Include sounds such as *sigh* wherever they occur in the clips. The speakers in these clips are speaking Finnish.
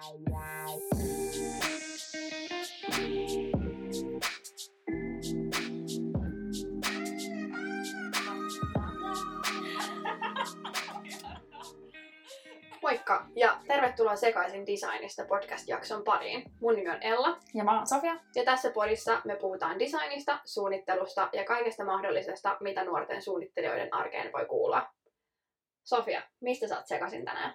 *laughs* Moikka ja tervetuloa Sekaisin designista podcast-jakson pariin. Mun nimi on Ella Ja mä oon Sofia. ja tässä podissa me puhutaan designista, suunnittelusta ja kaikesta mahdollisesta, mitä nuorten suunnittelijoiden arkeen voi kuulla. Sofia, mistä sä oot sekaisin tänään?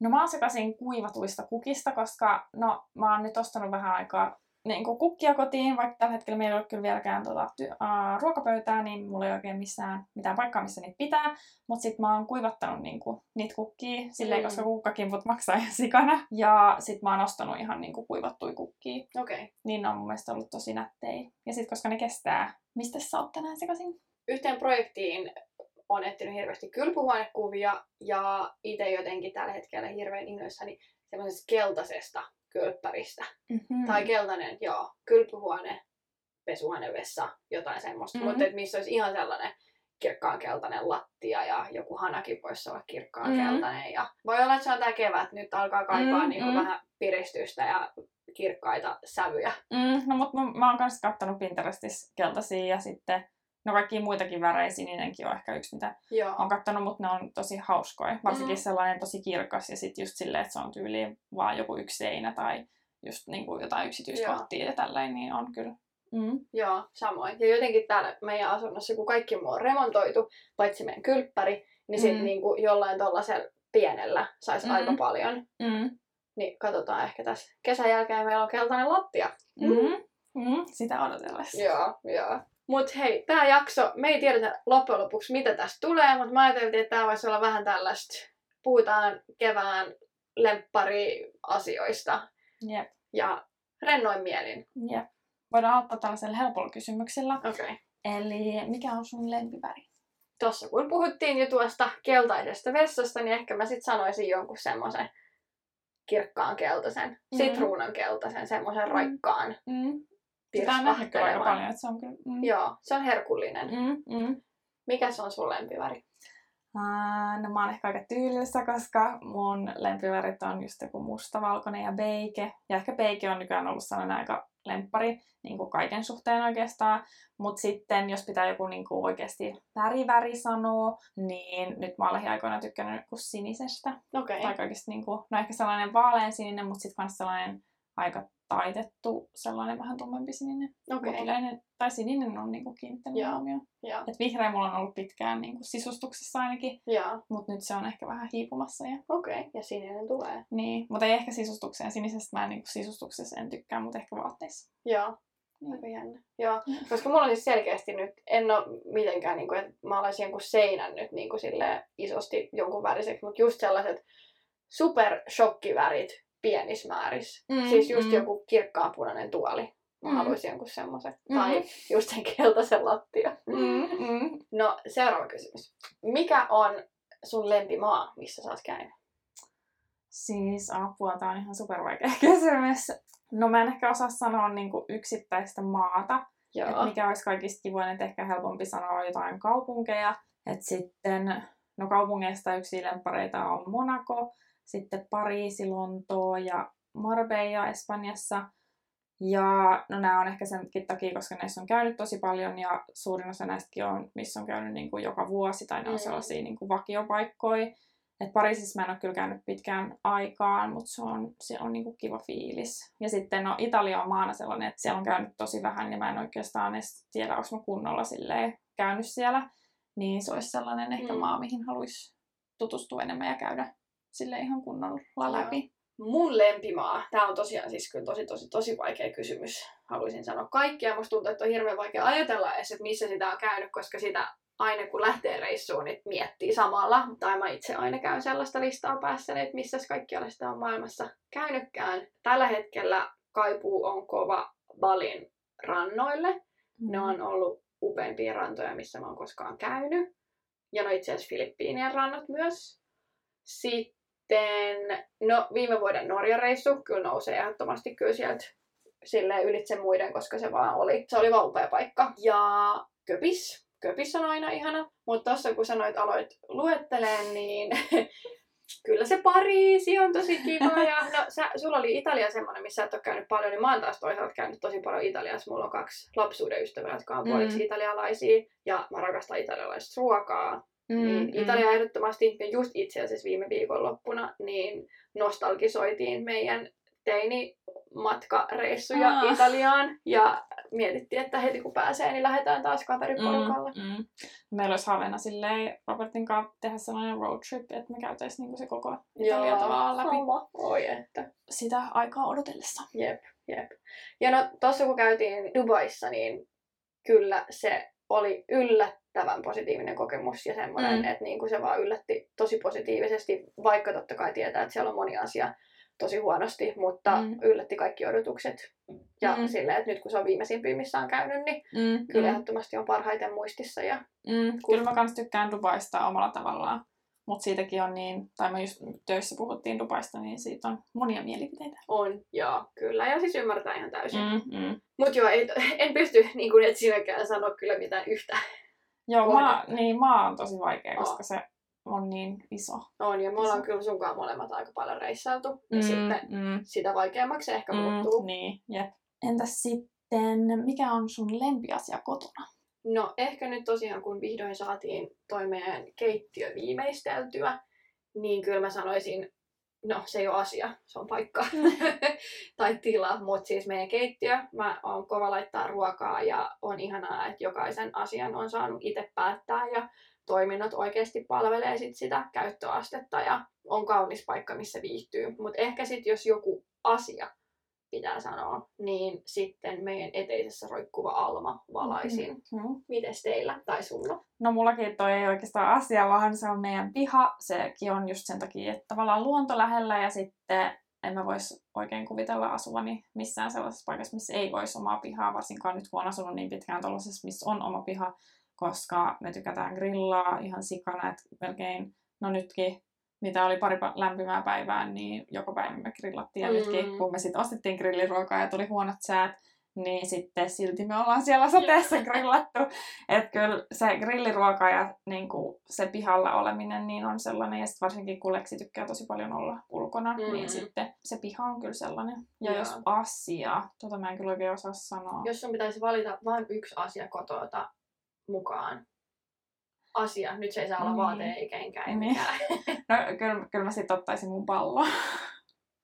No mä oon sekaisin kuivatuista kukista, koska no mä oon nyt ostanut vähän aikaa niin kuin kukkia kotiin, vaikka tällä hetkellä meillä ei ole kyllä vieläkään tota, ty- uh, ruokapöytää, niin mulla ei oikein missään mitään paikkaa, missä niitä pitää. Mutta sit mä oon kuivattanut niin kuin, niitä kukkia silleen, Mm. koska kukkakimput maksaa ihan sikana. Ja sit mä oon ostanut ihan niin kuin kuivattuja kukkia. Okei. Okay. Niin ne on mun mielestä ollut tosi nättejä. Ja sit koska ne kestää. Mistä sä oot tänään sekaisin? Yhteen projektiin on etsinyt hirveästi kylpyhuonekuvia ja itse jotenkin tällä hetkellä hirveän innoissani semmoisesta keltaisesta kylppäristä. Mm-hmm. Tai keltainen, joo, kylpyhuone, pesuhuone, vessa, jotain semmoista. Mhm. Mutta et missä olisi ihan sellainen kirkkaan keltainen lattia ja joku hanakin voisi olla kirkkaan Mhm. keltainen. Ja voi olla, että se on tää kevät. Nyt alkaa kaipaa Mm, niinku mm. vähän piristystä ja kirkkaita sävyjä. Mm, no mutta mä, mä oon myös kattonut Pinterestissä keltaisia ja sitten, no kaikki muitakin värejä, sininenkin on ehkä yksi, mitä Joo. oon kattonut, mutta ne on tosi hauskoja. Varsinkin Mm. sellainen tosi kirkas ja sitten just silleen, että se on tyyliin vaan joku yksi seinä tai just niinku jotain yksityiskohtia ja tällainen, niin on kyllä. Mm. Joo, samoin. Ja jotenkin täällä meidän asunnossa, kun kaikki muu on remontoitu, paitsi meidän kylppäri, niin sit Mm. niinku jollain tollasella pienellä saisi Mm. aika paljon. Mm. Niin katsotaan ehkä tässä kesän jälkeen meillä on keltainen lattia. Mm. Mm. Sitä odotellessa. Joo, joo. Mut hei, tää jakso, me ei tiedetä loppujen lopuksi mitä tästä tulee, mutta mä ajattelin, että tää voisi olla vähän tällaista, puhutaan kevään lemppari-asioista Jep. ja rennoin mielin. Jep. Voidaan aloittaa tällaisella helpolla kysymyksellä. Okei. Okay. Eli mikä on sun lempiväri? Tuossa kun puhuttiin jo tuosta keltaisesta vessasta, niin ehkä mä sit sanoisin jonkun semmoisen kirkkaan keltaisen, Mm. sitruunan keltaisen, semmoisen Mm. raikkaan, Mm. Sitä on aika paljon, että se on kyllä... Mm. Joo, se on herkullinen. Mm. Mm. Mikä se on sun lempiväri? Ää, no mä oon ehkä aika tyylistä, koska mun lempivärit on just joku musta, valkoinen ja beike. Ja ehkä beike on nykyään ollut sellainen aika lemppari niin kuin kaiken suhteen oikeastaan. Mutta sitten jos pitää joku niin kuin oikeasti väriväri sanoa, niin nyt mä oon lähiaikoina tykkännyt joku sinisestä. Okei. Tai kaikista niin kuin, no ehkä sellainen vaalean sininen, mutta sitten myös sellainen aika taitettu, sellainen vähän tummempi sininen. Yleinen, tai sininen on niin kuin kiinnittänyt huomioon. Joo. Et vihreä mulla on ollut pitkään niin kuin sisustuksessa ainakin, Joo. mutta nyt se on ehkä vähän hiipumassa. Ja, Okei. Ja sininen tulee. niin, mutta ei ehkä sisustukseen. Sinisestä mä en, niin kuin sisustuksessa en tykkää, mutta ehkä vaatteissa. Joo. Niin. Aika jännä. Joo. Mm. Koska mulla on siis selkeästi nyt, en ole mitenkään, niin kuin, että mä olisin jonkun seinän nyt niin kuin silleen isosti jonkun väriseksi, mutta just sellaiset super shokkivärit pienissä määrissä. Mm, Siis just mm. joku kirkkaanpunainen tuoli. Mä Mm. haluaisin jonkun semmoisen. Mm. Tai just sen keltaisen lattia. Mm, mm. No, seuraava kysymys. Mikä on sun lempimaa, missä sä oot käynyt? Siis apua, tää on ihan super vaikea *laughs* kysymys. No mä en ehkä osaa sanoa niin kuin yksittäistä maata, Joo. että mikä olisi kaikista kivoin, että ehkä helpompi sanoa jotain kaupunkeja. Et sitten, no kaupungeista yksi lemppareita on Monaco, sitten Pariisi, Lontoo ja Marbella Espanjassa. Ja no nämä on ehkä senkin takia, koska näissä on käynyt tosi paljon ja suurin osa näistäkin on, missä on käynyt niin kuin joka vuosi tai ne on Mm. sellaisia niin kuin vakiopaikkoja. Et Pariisissa mä en ole kyllä käynyt pitkään aikaan, mutta se on, se on niinku kiva fiilis. Ja sitten no, Italia on maana sellainen, että siellä on käynyt tosi vähän, ja mä en oikeastaan edes tiedä, onko mä kunnolla silleen käynyt siellä. Niin se olisi sellainen ehkä Mm. maa, mihin haluaisi tutustua enemmän ja käydä sille ihan kunnolla läpi. Mun lempimaa, tää on tosiaan siis kyllä tosi tosi tosi vaikea kysymys. Haluaisin sanoa kaikkia. Musta tuntuu, että on hirveän vaikea ajatella edes, että missä sitä on käynyt, koska sitä aina kun lähtee reissuun, niin miettii samalla. Tai mä itse aina käyn sellaista listaa päässä, että missä kaikkialla sitä on maailmassa käynytkään. Tällä hetkellä kaipuu on kova Balin rannoille. Mm. Ne on ollut upeimpia rantoja, missä mä oon koskaan käynyt. Ja no itse asiassa Filippiinien rannat myös. Sitten, no viime vuoden Norjan reissu kyllä nousee ehdottomasti kyllä sieltä silleen ylitse muiden, koska se vaan oli, se oli vaan upea paikka. Ja Köpis, Köpis on aina ihana. Mutta tossa kun sanoit aloit luetteleen, niin *laughs* kyllä se Pariisi on tosi kiva. Ja *laughs* no sä, sulla oli Italia semmoinen, missä et ole käynyt paljon, niin mä oon taas toisaalta käynyt tosi paljon Italiassa. Mulla on kaksi lapsuuden ystävää, jotka on puoliksi Mm. italialaisia, ja mä rakastan italialaista ruokaa. Mm, Niin Italia ehdottomasti, ja just itse asiassa viime viikonloppuna, niin nostalgisoitiin meidän teinimatkareissuja Aa. Italiaan, ja mietittiin, että heti kun pääsee, niin lähdetään taas kaveriporukalla. Mm, mm. Meillä olisi haaveena silleen Robertin kanssa tehdä sellainen road trip, että me käytäisiin niinku se koko Italia tavallaan läpi sama. Oi että. sitä aikaa odotellessa. Jep, jep. Ja no tossa kun käytiin Dubaissa, niin kyllä se oli yllättävän positiivinen kokemus ja semmoinen, Mm. että niin kuin se vaan yllätti tosi positiivisesti, vaikka totta kai tietää, että siellä on moni asia tosi huonosti, mutta Mm. yllätti kaikki odotukset. Ja Mm. silleen, että nyt kun se on viimeisimpiä, missä on käynyt, niin Mm, kyllä mm, ehdottomasti on parhaiten muistissa. Ja... mm. Kyllä mä kans tykkään Dubaista omalla tavallaan. Mutta siitäkin on niin, tai me just töissä puhuttiin Dubaista, niin siitä on monia mielipiteitä. On, joo, kyllä. Ja siis ymmärtää ihan täysin. Mm. Mm, mm. Mutta joo, ei, en pysty niin kuin et sinäkään sanoa kyllä mitään yhtä. Joo, maa, niin maa on tosi vaikea, koska se on niin iso. On, ja me ollaan kyllä sunkaan molemmat aika paljon reissailtu. Ja sitten mm, sitä vaikeammaksi ehkä mm, muuttuu. niin, jep. Entäs sitten, mikä on sun lempiasia kotona? No ehkä nyt tosiaan, kun vihdoin saatiin toi meidän keittiö viimeisteltyä, niin kyllä mä sanoisin, no se ei ole asia, se on paikka. *laughs* Tai tila, mutta siis meidän keittiö, mä oon kova laittaa ruokaa ja on ihanaa, että jokaisen asian on saanut itse päättää ja toiminnot oikeasti palvelee sit sitä käyttöastetta ja on kaunis paikka, missä viihtyy. Mutta ehkä sitten jos joku asia pitää sanoa, niin sitten meidän eteisessä roikkuva Alma valaisin. Mm. Mites teillä tai sulla? No mullakin toi ei oikeastaan asia, vaan se on meidän piha. Sekin on just sen takia, että tavallaan luonto lähellä ja sitten en mä vois oikein kuvitella asuvani missään sellaisessa paikassa, missä ei voisi omaa pihaa, varsinkaan nyt kun on asunut niin pitkään tuollaisessa, missä on oma piha, koska me tykätään grillaa ihan sikana, että melkein, no nytkin, mitä oli pari pa- lämpimää päivää, niin joka päivä me grillattiin. Ja Mm. nytkin, kun me sitten ostettiin grilliruokaa ja tuli huonot säät, niin sitten silti me ollaan siellä sateessa grillattu. Että kyllä se grilliruoka ja niin kuin se pihalla oleminen niin on sellainen, ja sitten varsinkin kun Leksi tykkää tosi paljon olla ulkona, Mm. niin sitten se piha on kyllä sellainen. Ja Joo. jos asia, tota mä en kyllä oikein osaa sanoa. Jos sun pitäisi valita vain yksi asia kotota mukaan, asia, nyt se ei saa olla Niin. vaate eikä enkä ei Niin. mikään. No kyllä, kyllä mä sitten ottaisin mun pallon.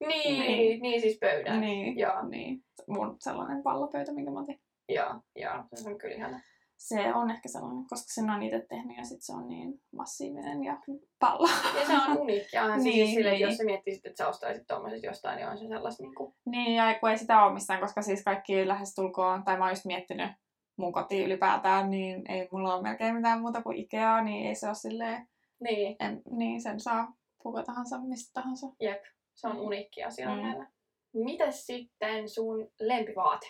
niin, Niin. niin, niin, siis pöydän. niin, Joo, niin. Mun sellainen pallopöytä, minkä mä otin. joo, joo, se on kyllä ihana. Se on ehkä sellainen, koska sen on itse tehnyt ja sitten se on niin massiivinen ja pallo. Ja se on uniikki. Onhan Niin, siis silleen, niin. jos sä miettisit, että sä ostaisit tommoset jostain, niin on se sellaista niinku... Niin, ja kun ei sitä ole missään, koska siis kaikki lähestulkoon, tai mä oon just miettinyt mun kotiin ylipäätään, niin ei mulla ole melkein mitään muuta kuin Ikea, niin ei se ole silleen, Niin, en, niin sen saa kuka tahansa, mistä tahansa. se on Mm. uniikki asia Mm. mm. Mites sitten sun lempivaate?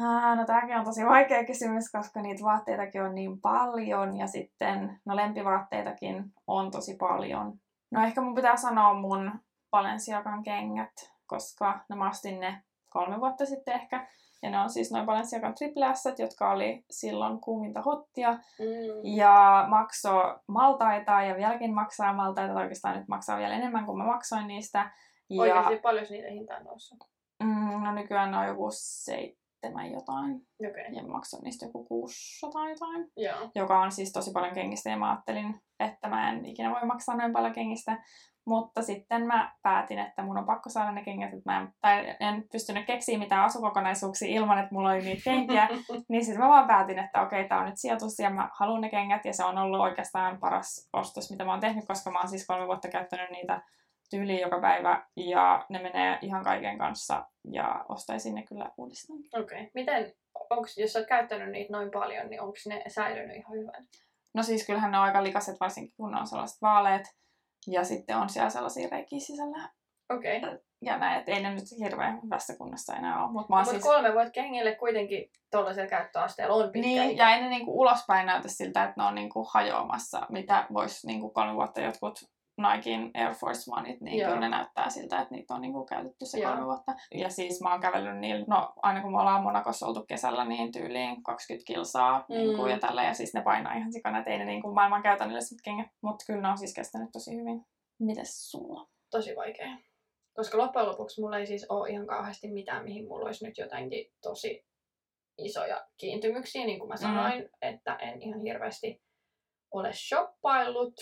Ah, no tämäkin on tosi vaikea kysymys, koska niitä vaatteitakin on niin paljon, ja sitten, no lempivaatteitakin on tosi paljon. No ehkä mun pitää sanoa mun Balenciagan kengät, koska no mä ostin ne kolme vuotta sitten ehkä, ja ne on siis noin Balenciagan triple S, jotka oli silloin kuuminta hottia, Mm. ja maksoi maltaita, ja vieläkin maksaa maltaita, tai oikeastaan nyt maksaa vielä enemmän kuin mä maksoin niistä. Ja, Oikeasti paljon niitä hinta on noussut. mm, no nykyään ne on joku seitsemän jotain, okay. ja mä maksoin niistä joku 600 jotain, joo. joka on siis tosi paljon kengistä, ja mä ajattelin, että mä en ikinä voi maksaa noin paljon kengistä. Mutta sitten mä päätin, että mun on pakko saada ne kengät, että mä en, tai en pystynyt keksiä mitään asukokonaisuuksia ilman, että mulla oli niitä kenkiä. *laughs* Niin sitten mä vaan päätin, että okei, tää on nyt sijoitus ja mä haluan ne kengät ja se on ollut oikeastaan paras ostos, mitä mä oon tehnyt, koska mä oon siis kolme vuotta käyttänyt niitä tyyliin joka päivä ja ne menee ihan kaiken kanssa ja ostaisin ne kyllä uudestaan. Okei. Okay. Miten, onks, jos sä oot käyttänyt niitä noin paljon, niin onko ne säilynyt ihan hyvän? No siis kyllähän ne on aika likaset, varsinkin kun ne on sellaiset vaaleet ja sitten on siellä sellaisia reikiä sisällä Okei. Okay. ja näin, että ei ne nyt hirveän hyvässä kunnossa enää ole. Mutta Mutta siis... kolme vuotta kengille kuitenkin tuollaisella käyttöasteella on pitkä Niin, ikä. ja ei ne niinku ulospäin näytä siltä, että ne on niinku hajoamassa, mitä voisi niinku kolme vuotta jotkut Nikein Air Force Oneit, niin Joo. kyllä ne näyttää siltä, että niitä on niinku käytetty se Joo. kolme vuotta. Ja siis mä oon kävellyt niillä, no aina kun me ollaan Monakossa oltu kesällä, niin tyyliin 20 kilsaa Mm. niinku, ja tällä, ja siis ne painaa ihan sikana, että ei ne niinku maailman käytännölliset kengät, mutta kyllä ne on siis kestänyt tosi hyvin. Mites sulla? Tosi vaikea. Koska loppujen lopuksi mulla ei siis ole ihan kauheasti mitään, mihin mulla olisi nyt jotenkin tosi isoja kiintymyksiä, niin kuin mä sanoin, mm. että en ihan hirveästi ole shoppaillut.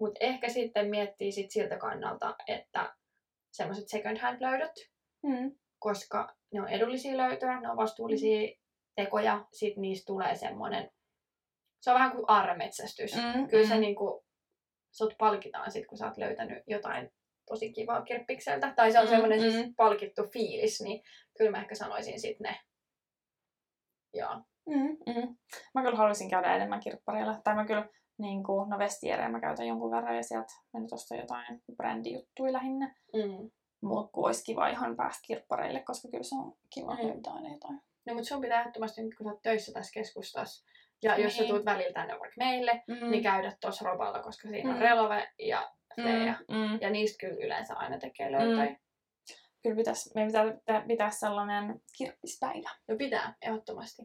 Mutta ehkä sitten miettii sit siltä kannalta, että semmoiset second hand löydöt, Mm. koska ne on edullisia löytöjä, ne on vastuullisia tekoja, sit niistä tulee semmoinen, se on vähän kuin aarremetsästys. Mm. Kyllä se mm. niinku, sut palkitaan sit, kun sä oot löytänyt jotain tosi kivaa kirppikseltä. Tai se on Mm, semmoinen mm. siis palkittu fiilis, niin kyllä mä ehkä sanoisin sit ne. Joo. Mm, mm. Mä kyllä haluaisin käydä enemmän kirppareilla. Tai mä kyllä, niin kuin, no vestiereä mä käytän jonkun verran ja sieltä mä nyt ostan jotain brändijuttuja lähinnä. Mm. Mutta kun olisi kiva ihan päästä kirppareille, koska kyllä se on kiva Mm. löytää aina jotain. No mutta sun pitää ehdottomasti nyt, kun sä oot töissä tässä keskustassa, ja jos sä Niin. tuut välillä tänne vaikka meille, Mm. niin käydä tuossa roballa, koska siinä on Mm. relove ja Freja. mm, mm. Ja niistä kyllä yleensä aina tekee löytöjä. Mm. Kyllä pitäisi, meidän pitää pitää, pitää sellainen kirppispäivä. No pitää, ehdottomasti.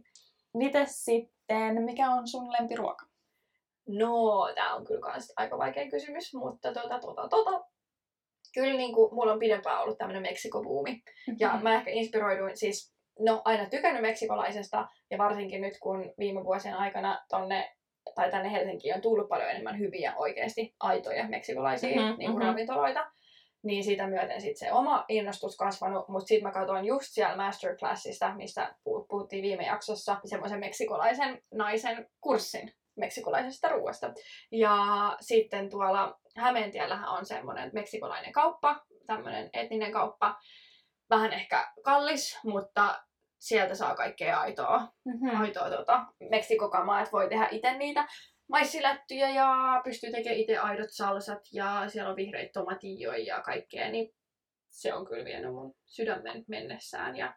Mites sitten, mikä on sun lempiruoka? No, tää on kyllä kans aika vaikea kysymys, mutta tota, tota, tota. Kyllä niin kuin, mulla on pidempään ollut tämmönen Meksikobuumi. Ja mä ehkä inspiroiduin siis, no aina tykännyt meksikolaisesta, ja varsinkin nyt kun viime vuosien aikana tonne, tai tänne Helsinkiin on tullut paljon enemmän hyviä oikeasti aitoja meksikolaisia Mhm, niin kuin mhm. ravintoloita, niin siitä myöten sit se oma innostus kasvanut, mutta sitten mä katsoin just siellä masterclassista, mistä puh- puhuttiin viime jaksossa, semmoisen meksikolaisen naisen kurssin meksikolaisesta ruoasta. Ja sitten tuolla Hämeentiellähän on semmoinen meksikolainen kauppa, tämmöinen etninen kauppa, vähän ehkä kallis, mutta sieltä saa kaikkea aitoa, Mm-hmm. aitoa tota, meksikokamaa, että voi tehdä itse niitä maissilättyjä ja pystyy tekemään itse aidot salsat ja siellä on vihreitä tomatioja ja kaikkea, niin se on kyllä vienyt mun sydämen mennessään ja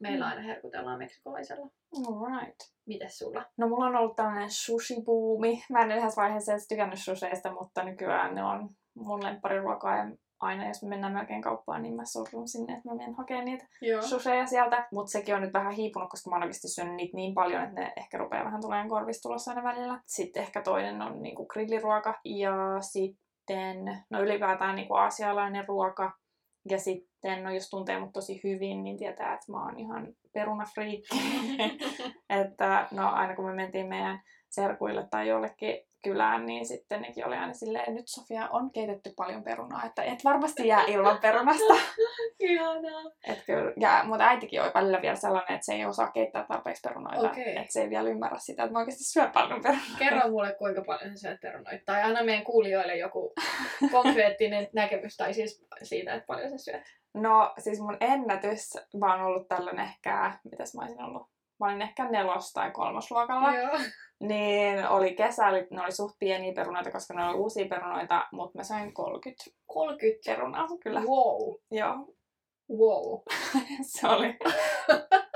meillä aina herkutellaan meksikolaisella. Alright. Mites sulla? No mulla on ollut tällainen sushi-buumi. Mä en yhdessä vaiheessa edes tykännyt susheista, mutta nykyään ne on mun lemppariruokaa ja aina jos me mennään melkein kauppaan, niin mä sorrun sinne, että mä menen hakemaan niitä Joo. susheja sieltä. Mutta sekin on nyt vähän hiipunut, koska mä oon oikeasti syönyt niitä niin paljon, että ne ehkä rupeaa vähän tulemaan korvista tulossa aina välillä. Sitten ehkä toinen on niinku grilliruoka ja sitten no ylipäätään niinku aasialainen ruoka. Ja sitten, no jos tuntee mut tosi hyvin, niin tietää, että mä oon ihan perunafriikki. *laughs* että no aina kun me mentiin meidän serkuille tai jollekin kylään, niin sitten nekin oli aina silleen, nyt Sofia on keitetty paljon perunaa, että et varmasti jää ilman perunasta. *laughs* Ihanaa. Et kyllä, ja, mutta äitikin on välillä vielä sellainen, että se ei osaa keittää tarpeeksi perunoita. Okei. Että se ei vielä ymmärrä sitä, että mä oikeasti syön paljon perunoita. Kerro mulle, kuinka paljon sä syöt perunoita. Tai anna meidän kuulijoille joku *laughs* konkreettinen näkemys tai siis siitä, että paljon sä syöt. No siis mun ennätys vaan ollut tällainen ehkä, mitäs mä olisin ollut? Mä olin ehkä nelos- tai kolmosluokalla. Joo. Niin oli kesällä, ne oli suht pieniä perunoita, koska ne oli uusia perunoita, mutta mä sain 30 30. perunaa, kyllä. Wow. Joo, Wow. *laughs* se oli. *laughs*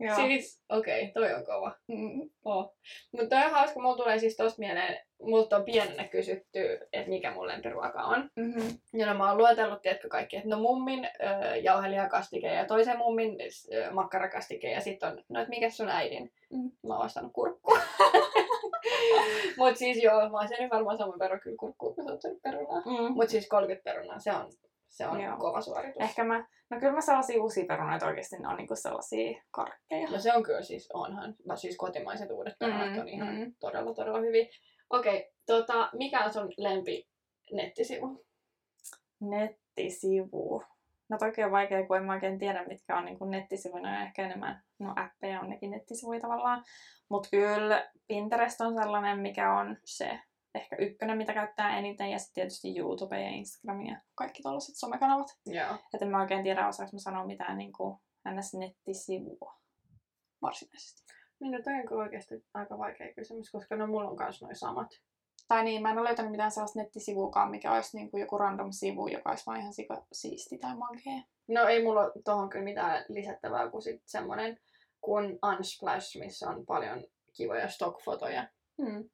Joo. Siis, okei, okay, toi on kova. Mm. Oh. Mutta toi on hauska, mulla tulee siis tosta mieleen, multa on pienenä kysytty, että mikä mun lempiruoka on. Mm-hmm. Ja no mä oon luetellut, tiedätkö kaikki, että no mummin äh, jauhelihakastike ja toisen mummin äh, makkarakastike ja sitten on, no että mikä sun äidin? Mm. Mä oon vastannut kurkku. *laughs* Mut siis joo, mä oon syönyt varmaan saman verran kyllä kurkkua, kun sä oot perunaa. Mm. Mut siis 30 perunaa, se on, se on Joo. kova suoritus. Ehkä mä, no kyllä mä sellaisia uusia perunoita oikeasti, ne on niinku sellaisia karkkeja. No se on kyllä siis, onhan, no siis kotimaiset uudet perunat Mm, on ihan mm. todella, todella hyvin. Okei, tota, mikä on sun lempi nettisivu? Nettisivu. No toki on vaikea, kun en mä oikein tiedä, mitkä on niinku nettisivuja. Ne on ehkä enemmän, no appeja on nekin nettisivuja tavallaan. Mutta kyllä Pinterest on sellainen, mikä on se ehkä ykkönen, mitä käyttää eniten. Ja sitten tietysti YouTube ja Instagram ja kaikki tällaiset somekanavat. Joo. Et en mä oikein tiedä, osaanko mä sanoa mitään niinku ns-nettisivua varsinaisesti. Niin no toi on kyllä oikeasti aika vaikea kysymys, koska no mulla on kans noin samat. Tai niin, mä en ole löytänyt mitään sellaista nettisivuakaan, mikä olisi niinku joku random sivu, joka olisi vaan ihan sika siisti tai magee. No ei mulla tohon kyllä mitään lisättävää kuin sit semmonen kuin Unsplash, missä on paljon kivoja stockfotoja. Mm.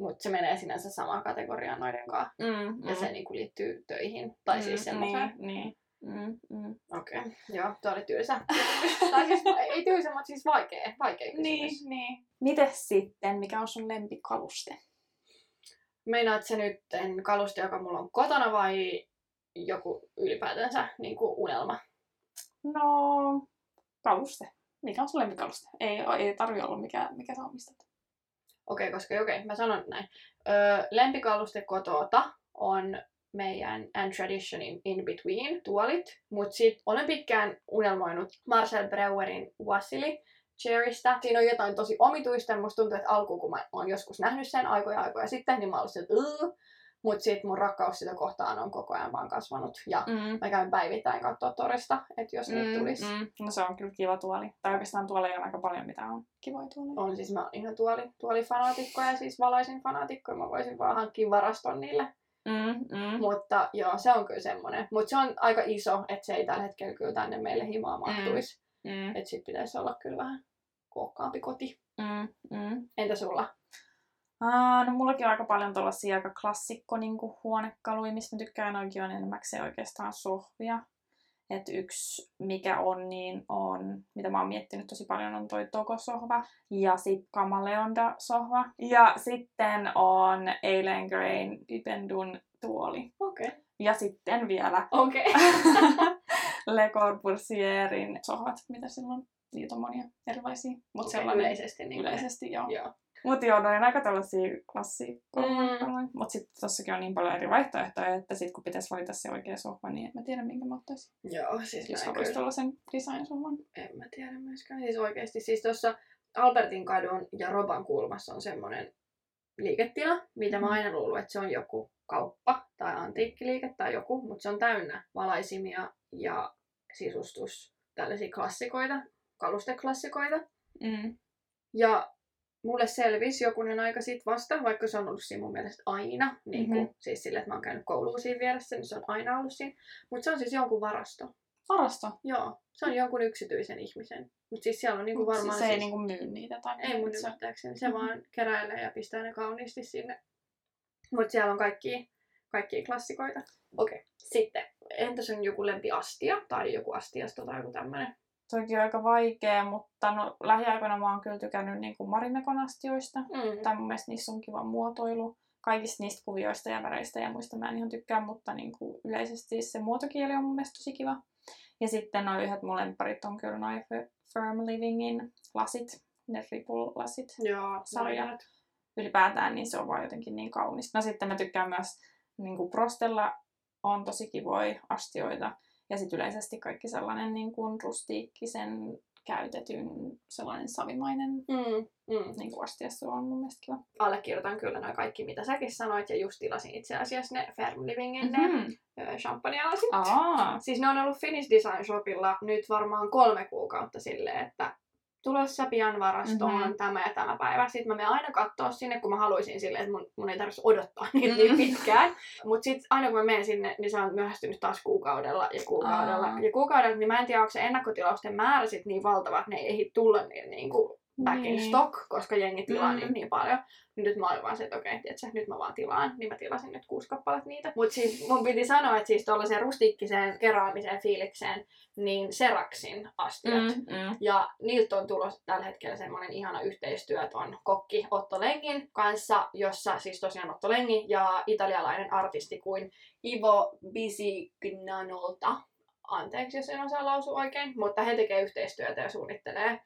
Mutta se menee sinänsä samaan kategoriaan noiden kanssa. Mm, Ja se niinku liittyy töihin. Tai siis semmoiseen. Niin, niin. Mm, mm. Okei, okay. joo, tuo oli tylsä. *laughs* tai siis ei tylsä, mutta siis vaikea, vaikea kysymys. Niin, niin. Mites sitten, mikä on sun lempikaluste? Meinaat se nyt kaluste, joka mulla on kotona vai joku ylipäätänsä niin kuin unelma? No, kaluste. Mikä on sun lempikaluste? Ei, ei tarvi olla mikä, mikä sä omistat. Okei, okay, koska okei, okay, mä sanon näin. Öö, lempikaluste kotota on meidän And Tradition in, Between tuolit, mutta sitten olen pitkään unelmoinut Marcel Breuerin Wassili Chairista. Siinä on jotain tosi omituista, musta tuntuu, että alkuun kun mä oon joskus nähnyt sen aikoja aikoja sitten, niin mä olin että mutta sitten mun rakkaus sitä kohtaan on koko ajan vaan kasvanut. Ja mm. mä käyn päivittäin katsoa torista, että jos mm, niitä tulisi. Mm. No se on kyllä kiva tuoli. Tai oikeastaan tuoleja on aika paljon, mitä on kivoja tuoleja. On siis mä oon ihan tuoli, tuolifanaatikko ja siis valaisin fanaatikko. Mä voisin vaan hankkia varaston niille. Mm, mm. Mutta joo, se on kyllä semmonen. Mutta se on aika iso, että se ei tällä hetkellä kyllä tänne meille himaa mm. mahtuisi. Mm. Mm. Että sit pitäisi olla kyllä vähän kookkaampi koti. Mm, mm. Entä sulla? Uh, no mullakin on aika paljon tuollaisia aika klassikko niin huonekaluja, mistä mä tykkään oikein on enimmäkseen oikeastaan sohvia. Et yksi, mikä on, niin on, mitä mä oon miettinyt tosi paljon, on toi Togo-sohva ja sitten Kamaleonda-sohva. Ja sitten on Eileen Grain Ipendun tuoli. Okei. Okay. Ja sitten vielä okay. *laughs* Le Corbusierin sohvat, mitä silloin niitä on monia erilaisia. Mutta okay, yleisesti. Niin yleisesti, joo. joo. Mutta joo, noin aika tällaisia klassikkoja. Mm. Mutta sitten tossakin on niin paljon eri vaihtoehtoja, että sitten kun pitäisi valita se oikea sohva, niin en mä tiedä minkä mä ottaisin. Joo, siis Jos haluaisit tällaisen design-sohvan. En mä tiedä myöskään. Siis oikeasti, siis tuossa Albertin kadun ja Roban kulmassa on semmoinen liiketila, mitä mm. mä aina luullut, että se on joku kauppa tai antiikkiliike tai joku, mutta se on täynnä valaisimia ja sisustus tällaisia klassikoita, kalusteklassikoita. Mm. Ja mulle selvisi jokunen aika sitten vasta, vaikka se on ollut siinä mun mielestä aina, niin kuin, mm-hmm. siis sille, että mä oon käynyt kouluun siinä vieressä, niin se on aina ollut siinä. Mutta se on siis jonkun varasto. Varasto? Joo, se on jonkun yksityisen ihmisen. Mutta siis siellä on niinku varmaan... Se ei siis... niinku myy niitä tai Ei mun ymmärtääkseni, se mm-hmm. vaan keräilee ja pistää ne kauniisti sinne. Mutta siellä on kaikki, kaikki klassikoita. Okei, okay. sitten. Entäs on joku lempiastia tai joku astiasto tai joku tämmönen? Toki aika vaikea, mutta no, lähiaikoina mä oon kyllä tykännyt niin kuin Marimekon astioista. Mm. Tai mun mielestä niissä on kiva muotoilu. Kaikista niistä kuvioista ja väreistä ja muista mä en ihan tykkää, mutta niin kuin yleisesti se muotokieli on mun mielestä tosi kiva. Ja sitten noin yhdet mun lemparit on kyllä noin Firm Livingin lasit, ne Ripple-lasit Joo, sarja. Ylipäätään niin se on vaan jotenkin niin kaunis. No sitten mä tykkään myös niin kuin Prostella on tosi kivoja astioita. Ja sitten yleisesti kaikki sellainen niin kuin rustiikkisen käytetyn sellainen savimainen mm, mm. Niin kuin astiassa on mun mielestä kiva. Allekirjoitan kyllä noin kaikki, mitä säkin sanoit, ja just tilasin itse asiassa ne Ferm Livingin mm-hmm. ne champagnealasit. Siis ne on ollut Finnish Design Shopilla nyt varmaan kolme kuukautta silleen, että tulossa pian varastoon mm-hmm. tämä ja tämä päivä. Sitten mä menen aina katsoa sinne, kun mä haluaisin silleen, että mun, mun ei tarvitsisi odottaa niitä mm-hmm. niin pitkään. Mutta sitten aina kun mä menen sinne, niin se on myöhästynyt taas kuukaudella ja kuukaudella Aa. ja kuukaudella. Niin mä en tiedä, onko se ennakkotilausten määrä sit niin valtava, että ne ei ehdi tulla niin, niin kuin back in niin. stock, koska jengi tilaa mm. niin paljon. Niin nyt mä olin vaan se, että okei, okay, nyt mä vaan tilaan. Niin mä tilasin nyt kuusi kappaletta niitä. Mutta siis mun piti sanoa, että siis tuollaiseen rustiikkiseen keraamiseen fiilikseen, niin Seraksin astiat. Mm, mm. Ja niiltä on tulossa tällä hetkellä semmoinen ihana yhteistyö on kokki Otto Lengin kanssa, jossa siis tosiaan Otto Lengi ja italialainen artisti kuin Ivo Bisignanolta. Anteeksi, jos en osaa lausua oikein, mutta he tekevät yhteistyötä ja suunnittelee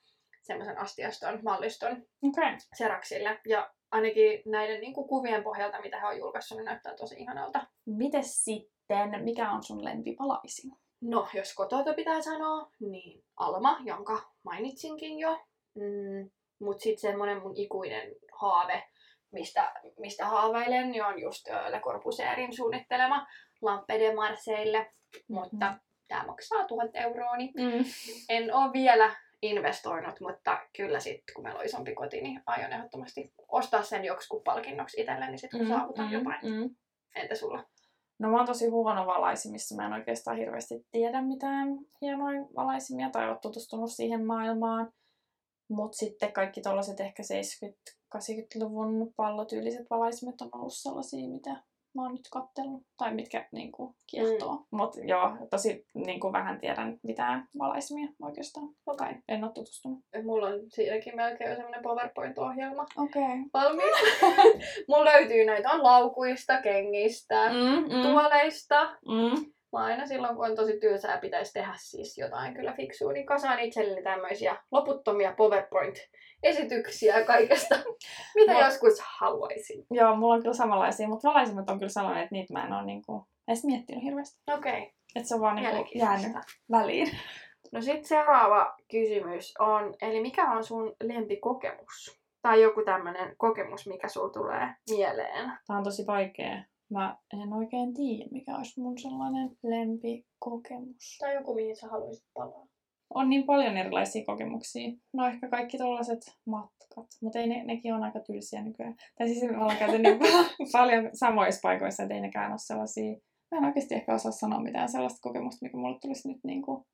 semmoisen astiaston malliston okay. Seraksille. Ja ainakin näiden niin kuin, kuvien pohjalta, mitä he on julkaissut, niin näyttää tosi ihanalta. Mites sitten, mikä on sun lempipalaisin? No, jos kotota pitää sanoa, niin Alma, jonka mainitsinkin jo. Mm, Mutta sitten semmonen mun ikuinen haave, mistä, mistä haaveilen, niin on just Le Corbusièrin suunnittelema Lampe de Marseille. Mm-hmm. Mutta tämä maksaa tuhat euroa, niin mm. en ole vielä investoinut, mutta kyllä sitten, kun meillä on isompi koti, niin aion ehdottomasti ostaa sen joksikin palkinnoksi itselleni, niin sitten kun mm, saavutan mm, jotain. Mm. Entä sulla? No mä oon tosi huono valaisimissa. Mä en oikeastaan hirveästi tiedä mitään hienoja valaisimia tai ole tutustunut siihen maailmaan. Mutta sitten kaikki tollaset ehkä 70-80-luvun pallotyyliset valaisimet on ollut sellaisia, mitä mä oon nyt kattellut, tai mitkä niin kuin, kiehtoo. Mm. Mutta joo, tosi niin kuin, vähän tiedän mitään valaisimia oikeastaan. Okei. Okay. En ole tutustunut. Mulla on siinäkin melkein semmoinen PowerPoint-ohjelma Okei. Okay. valmiina. *laughs* Mulla löytyy näitä on laukuista, kengistä, mm, mm. tuoleista, mm. Mä aina silloin, kun on tosi tylsää, pitäisi tehdä siis jotain kyllä fiksua, niin kasaan itselleni tämmöisiä loputtomia PowerPoint-esityksiä kaikesta, *laughs* mitä No. joskus haluaisin. Joo, mulla on kyllä samanlaisia, mutta valaisimmat on kyllä sellainen, että niitä mä en ole niinku edes miettinyt hirveästi. Okei, okay. Että se on vaan niinku jäänyt väliin. No sitten seuraava kysymys on, eli mikä on sun lempikokemus? Tai joku tämmöinen kokemus, mikä sulla tulee mieleen. Tää on tosi vaikea. Mä en oikein tiedä, mikä olisi mun sellainen lempikokemus. Tai joku, mihin sä haluaisit palaa. On niin paljon erilaisia kokemuksia. No ehkä kaikki tällaiset matkat, mutta ei ne, nekin on aika tylsiä nykyään. Tai siis me ollaan käyty niin paljon, *laughs* paljon samoissa paikoissa, että ei nekään ole sellaisia... Mä en oikeasti ehkä osaa sanoa mitään sellaista kokemusta, mikä mulle tulisi nyt niin kuin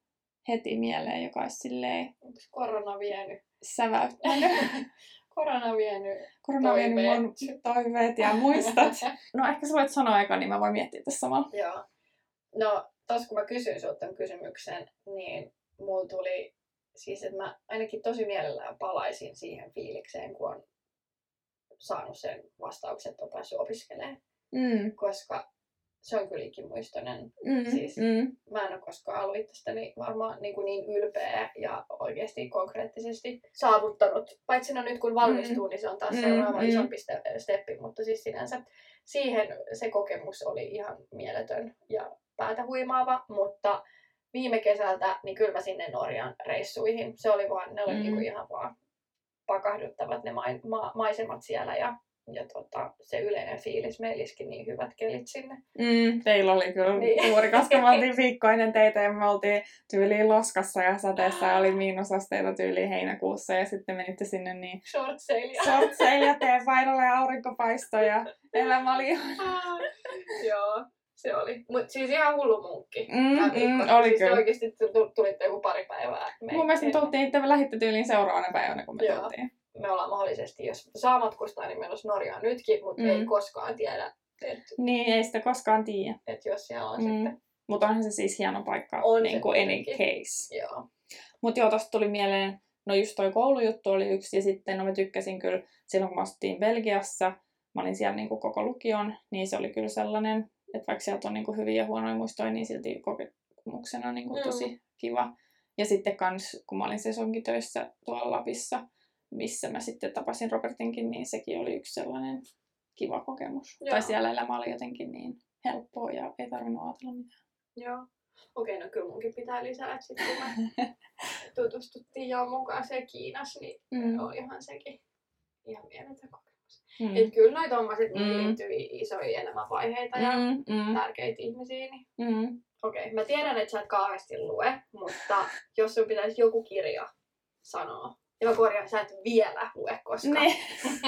heti mieleen, joka olisi silleen Onko korona vienyt? säväyttänyt. *laughs* korona vienyt Korona on vienyt Toiveet. mun toiveet ja muistat. *laughs* No ehkä sä voit sanoa eka, niin mä voin miettiä tässä samalla. Joo. No, tos kun mä kysyin sulta tämän kysymyksen, niin mulla tuli siis, että mä ainakin tosi mielellään palaisin siihen fiilikseen, kun on saanut sen vastauksen, että on päässyt opiskelemaan. Mm. Koska se on kyllä ikimuistoinen. Mm. Siis- Mm. Mä en ole koskaan ollut itsestäni varmaan niin, kuin niin ylpeä ja oikeasti konkreettisesti saavuttanut. Paitsi no nyt kun valmistuu, niin se on taas Mm, seuraava mm. isompi ste- steppi, mutta siis sinänsä siihen se kokemus oli ihan mieletön ja päätä huimaava, mutta viime kesältä, niin kyllä mä sinne Norjan reissuihin. Se oli vaan, ne oli Mm. niin kuin ihan vaan pakahduttavat ne ma- ma- maisemat siellä ja, ja tota, se yleinen fiilis. Meillä iski niin hyvät kelit sinne. Mm, teillä oli kyllä Niin. juuri, koska me oltiin *laughs* viikkoinen teitä ja me oltiin tyyliin loskassa ja sateessa ja oli miinusasteita tyyliin heinäkuussa ja sitten menitte sinne niin Short sail ja shortseilla *laughs* ja aurinkopaisto ja elämä oli ihan... Joo, se oli. Mut siis ihan hullu munkki. Mm, mm, viikko. oli siis kyllä. tu- tulitte joku pari päivää. Mun mielestä me tultiin, te lähditte tyyliin seuraavana päivänä, kun me Joo. tultiin. Me ollaan mahdollisesti, jos saa matkustaa, niin menossa Norjaan nytkin, mutta Mm. ei koskaan tiedä, että Niin, ei sitä koskaan tiedä. et jos siellä on Mm. sitten. Mutta onhan se siis hieno paikka, On niin kuin any case. Joo. Mutta joo, tosta tuli mieleen, no just toi koulujuttu oli yksi, ja sitten no mä tykkäsin kyllä silloin, kun mä asuttiin Belgiassa, mä olin siellä niinku koko lukion, niin se oli kyllä sellainen, että vaikka sieltä on niinku hyviä ja huonoja muistoja, niin silti kokemuksena niinku Mm. tosi kiva. Ja sitten kans, kun mä olin sesonkitöissä tuolla Lapissa, missä mä sitten tapasin Robertinkin, niin sekin oli yksi sellainen kiva kokemus. Joo. Tai siellä elämä oli jotenkin niin helppoa ja ei tarvinnut ajatella mitään. Joo. Okei, no kyllä munkin pitää lisää, että sitten kun me *laughs* tutustuttiin jo mukaan se Kiinassa, niin Mm. olihan sekin ihan mieletön kokemus. Mm. Et kyllä noi tommoset, Mm. mm. liittyy isoja elämänvaiheita ja Mm, mm, tärkeitä ihmisiä, niin mm. Okei, mä tiedän, että sä et kauheasti lue, mutta jos sun pitäisi joku kirja sanoa, ja mä korjaan, sä et vielä lue, koska Ne.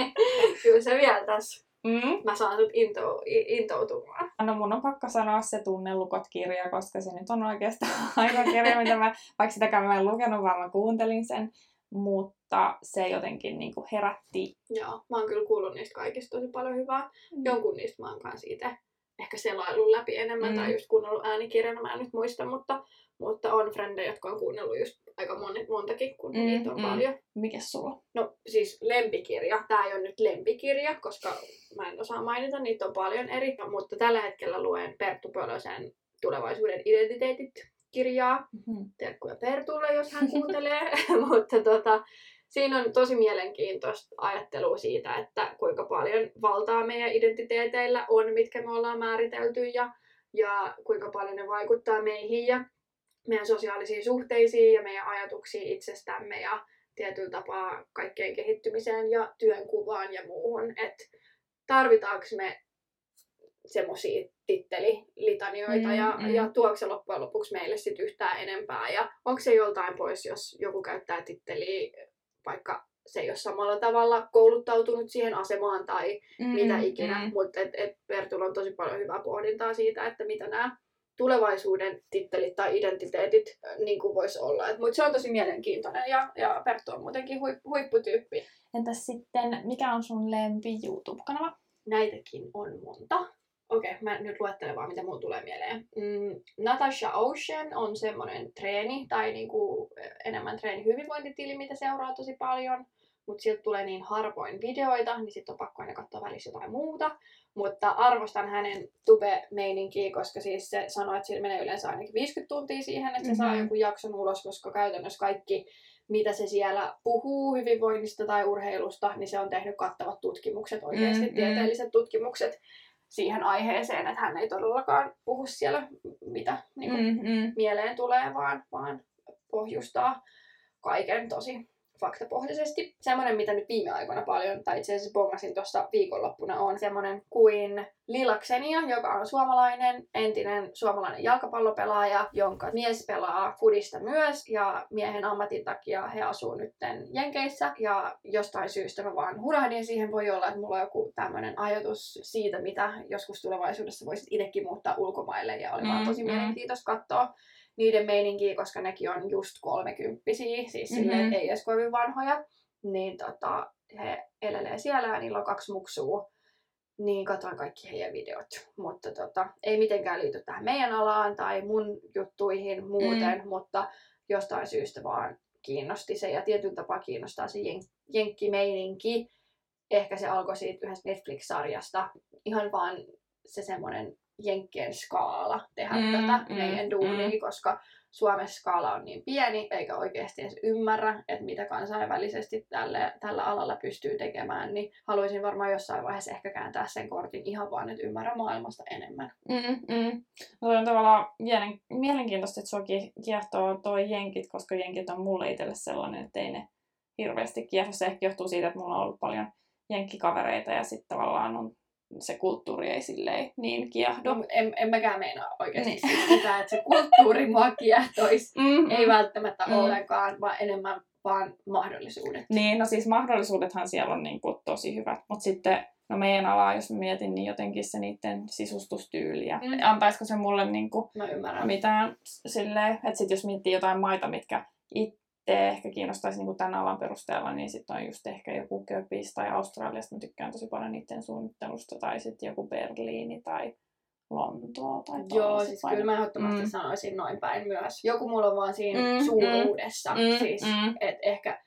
*laughs* kyllä se vielä tässä, Mm. mä saan sut into, intoutumaan. No mun on pakko sanoa se Tunnelukot-kirja, koska se nyt on oikeastaan *laughs* ainoa kirja, mitä mä, vaikka sitäkään mä en lukenut, vaan mä kuuntelin sen. Mutta se jotenkin niin kuin herätti. Joo, mä oon kyllä kuullut niistä kaikista tosi paljon hyvää. Mm. Jonkun niistä mä oon kanssa itse ehkä selaillut läpi enemmän Mm. tai just kuunnellut äänikirjana, mä en nyt muista, mutta, mutta on frendejä, jotka on kuunnellut just aika monet, montakin, kun Mm, niitä on mm. mm. paljon. Mikäs sulla? No siis lempikirja. Tämä ei ole nyt lempikirja, koska mä en osaa mainita, niitä on paljon eri. Mutta tällä hetkellä luen Perttu Pölösen Tulevaisuuden identiteetit kirjaa. Mm-hmm. Terkkuja Pertulle, jos hän kuuntelee. *laughs* Mutta tota, siinä on tosi mielenkiintoista ajattelua siitä, että kuinka paljon valtaa meidän identiteeteillä on, mitkä me ollaan määritelty ja, ja kuinka paljon ne vaikuttaa meihin ja meidän sosiaalisiin suhteisiin ja meidän ajatuksiin itsestämme ja tietyllä tapaa kaikkeen kehittymiseen ja työnkuvaan ja muuhun. Että tarvitaanko me semmoisia tittelilitanioita Mm, ja, mm. ja tuoko se loppujen lopuksi meille sit yhtään enempää ja onko se joltain pois, jos joku käyttää titteliä, vaikka se ei ole samalla tavalla kouluttautunut siihen asemaan tai Mm, mitä ikinä, Mm. mutta et, et Pertulla on tosi paljon hyvää pohdintaa siitä, että mitä nämä tulevaisuuden tittelit tai identiteetit niin kuin voisi olla. Mutta se on tosi mielenkiintoinen ja, ja Perttu on muutenkin huip, huipputyyppi. Entäs sitten, mikä on sun lempi YouTube-kanava? Näitäkin on monta. Okei, okay, mä nyt luettelen vaan, mitä mulla tulee mieleen. Mm, Natasha Ocean on semmoinen treeni, tai niinku enemmän treeni hyvinvointitili, mitä seuraa tosi paljon. mutta siltä tulee niin harvoin videoita, niin sitten on pakko aina katsoa välissä jotain muuta. Mutta arvostan hänen tube-meininkiä, koska siis se sanoo, että sillä menee yleensä ainakin 50 tuntia siihen, että se mm-hmm. saa Mhm. joku jakson ulos, koska käytännössä kaikki, mitä se siellä puhuu hyvinvoinnista tai urheilusta, niin se on tehnyt kattavat tutkimukset, oikeasti Mm, mm. tieteelliset tutkimukset siihen aiheeseen, että hän ei todellakaan puhu siellä, mitä niin kuin, Mm, mm. mieleen tulee, vaan, vaan pohjustaa kaiken tosi faktapohjaisesti. Semmoinen, mitä nyt viime aikoina paljon, tai itse asiassa bongasin tuossa viikonloppuna, on semmoinen kuin Lilaksenia, joka on suomalainen, entinen suomalainen jalkapallopelaaja, jonka mies pelaa fudista myös, ja miehen ammatin takia he asuu nytten Jenkeissä, ja jostain syystä mä vaan hurahdin siihen. Voi olla, että mulla on joku tämmöinen ajatus siitä, mitä joskus tulevaisuudessa voisit itsekin muuttaa ulkomaille, ja oli vaan Mm, tosi mm. mielenkiintoista katsoa niiden meininkiä, koska nekin on just kolmekymppisiä, siis mm-hmm. silleen, ei edes kovin vanhoja, niin tota, he elelee siellä ja niillä on kaksi muksua, niin katsoin kaikki heidän videot. Mutta tota, ei mitenkään liity tähän meidän alaan tai mun juttuihin muuten, mm. mutta jostain syystä vaan kiinnosti se ja tietyllä tapaa kiinnostaa se jen- jenkkimeininki. Ehkä se alkoi siitä yhdestä Netflix-sarjasta. Ihan vaan se semmoinen jenkkien skaala tehdä Mm, tätä mm, meidän duunia, mm. koska Suomessa skaala on niin pieni, eikä oikeasti edes ymmärrä, että mitä kansainvälisesti tälle, tällä alalla pystyy tekemään, niin haluaisin varmaan jossain vaiheessa ehkä kääntää sen kortin ihan vaan, että ymmärrä maailmasta enemmän. Mm, mm. No toi on tavallaan mielen, mielenkiintoista, että sua ki- kiehtoo toi jenkit, koska jenkit on mulle itselle sellainen, että ei ne hirveästi kiehto. Se ehkä johtuu siitä, että mulla on ollut paljon jenkkikavereita ja sitten tavallaan on se kulttuuri ei silleen niin kiehdo. No, en, en mäkään meinaa oikeasti Niin. sitä, että se kulttuuri mua *laughs* kiehtoisi. Mm, Ei välttämättä Mm. ollenkaan, vaan enemmän vaan mahdollisuudet. Niin, no siis mahdollisuudethan siellä on niin kuin tosi hyvät, mutta sitten no meidän alaa, jos mä mietin, niin jotenkin se niiden sisustustyyli ja Mm. antaisiko se mulle niin kuin mitään silleen, että sit jos miettii jotain maita, mitkä itse ehkä kiinnostaisi niin kuin tämän alan perusteella, niin sitten on just ehkä joku Köpis tai Australiasta, mä tykkään tosi paljon niiden suunnittelusta, tai sitten joku Berliini tai Lontoo tai Joo, siis paikat. kyllä mä ehdottomasti Mm. sanoisin noin päin myös. Joku mulla on vaan siinä Mm, suuruudessa. mm, Mm, siis, mm. mm. että ehkä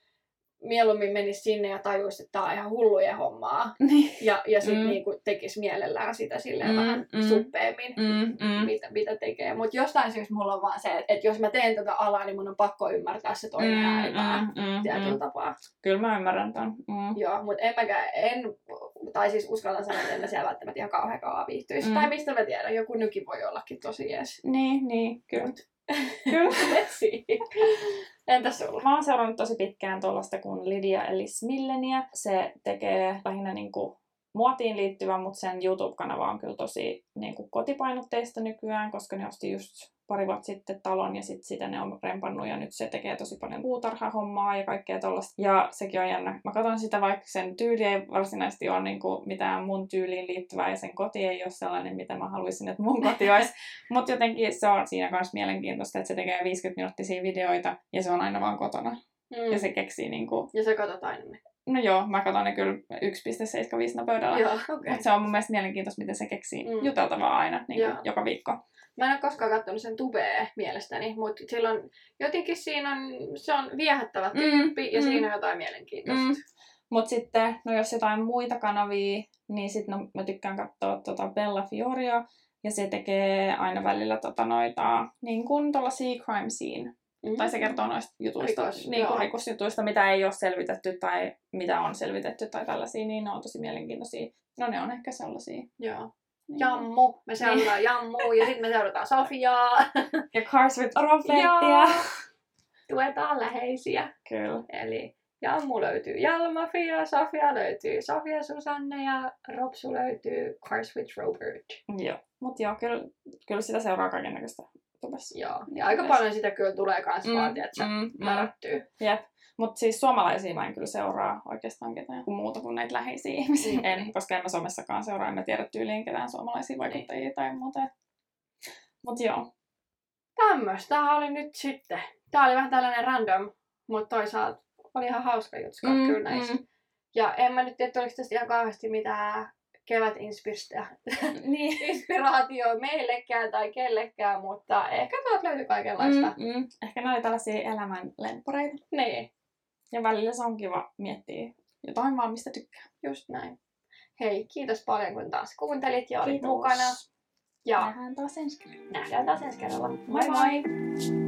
mieluummin menisi sinne ja tajuisi, että tää on ihan hulluja hommaa. Niin. Ja, ja sitten Mm. niinku tekisi mielellään sitä silleen Mm, vähän mm. mm. suppeemmin, Mm, mm. mitä, mitä tekee. Mutta jostain syystä mulla on vaan se, että, että jos mä teen tätä alaa, niin mun on pakko ymmärtää se toinen mm, ääripää mm, mm, tietyllä mm. tapaa. Kyllä mä ymmärrän ton. Mm. Joo, mutta en mäkään, en, tai siis uskallan sanoa, että en mä siellä välttämättä ihan kauhean kauan viihtyisi. Mm. Mm. Tai mistä mä tiedän, joku nyki voi ollakin tosi jees. Niin, niin, kyllä. Mut kyllä. *laughs* Entäs sulla? Mä oon seurannut tosi pitkään tuollaista kuin Lydia Ellis Milleniä. Se tekee lähinnä niin kuin muotiin liittyvän, mutta sen YouTube-kanava on kyllä tosi niin kuin kotipainotteista nykyään, koska ne osti just pari vuotta sitten talon ja sitten sitä ne on rempannut ja nyt se tekee tosi paljon puutarhahommaa ja kaikkea tollasta. Ja sekin on jännä. Mä katson sitä, vaikka sen tyyli ei varsinaisesti ole niin kuin mitään mun tyyliin liittyvää ja sen koti ei ole sellainen, mitä mä haluaisin, että mun koti olisi. *laughs* Mutta jotenkin se on siinä kanssa mielenkiintoista, että se tekee 50 minuuttisia videoita ja se on aina vaan kotona. Mm. Ja se keksii niinku... ja sä katsot aina ne. No joo, mä katson ne kyllä 1.75 nopeudella. Joo. Okay. Mutta se on mun mielestä mielenkiintoista, miten se keksii mm. Juteltavaa aina niin Joo. joka viikko. Mä en ole koskaan katsonut sen tubea mielestäni, mutta silloin jotenkin siinä on, se on viehättävä Mm, tyyppi ja mm. siinä on jotain mielenkiintoista. Mm. Mutta sitten, no jos jotain muita kanavia, niin sitten no, mä tykkään katsoa tota Bella Fioria. Ja se tekee aina välillä tota noita, niin kuin tollasia crime scene. Mm. Tai se kertoo noista jutuista, Rikos, niin kuin rikosjutuista, mitä ei ole selvitetty tai mitä on selvitetty tai tällaisia, niin ne on tosi mielenkiintoisia. No ne on ehkä sellaisia. Joo. Niin. Jammu, me seurataan Jammu ja sitten me seurataan Sofiaa. Ja Cars with Joo. Robettia. Tuetaan läheisiä. Kyllä. Eli Jammu löytyy Jalmafia, Sofia löytyy Sofia Susanne ja Ropsu löytyy Cars with Robert. Joo. Mutta joo, kyllä, kyllä sitä seuraa kaiken näköistä tubessa. Joo. Ja aika paljon sitä kyllä tulee kans mm, vaan, tiedätkö, mm, mm. määrättyy. Mutta siis suomalaisia mä en kyllä seuraa oikeastaan ketään muuta kuin näitä läheisiä ihmisiä. Mm. En, koska en mä somessakaan seuraa, en mä tiedä tyyliin ketään suomalaisia vaikuttajia tai muuta. Mutta joo. Tämmöistä oli nyt sitten. Tää oli vähän tällainen random, mutta toisaalta oli ihan hauska jutska mm, kyllä näissä. Mm. Ja en mä nyt tiedä, oliko tästä ihan kauheasti mitään kevätinspiristä *laughs* Niin. inspiraatio meillekään tai kellekään, mutta ehkä tuolta löytyy kaikenlaista. Mm. Mm. Ehkä ne oli tällaisia elämän lempareita. Niin. Ja välillä se on kiva miettiä jotain vaan, mistä tykkää. Just näin. Hei, kiitos paljon kun taas kuuntelit ja olit Kiitos. mukana. Ja Nähdään taas ensi kerralla. nähdään taas ensi kerralla. Moi moi!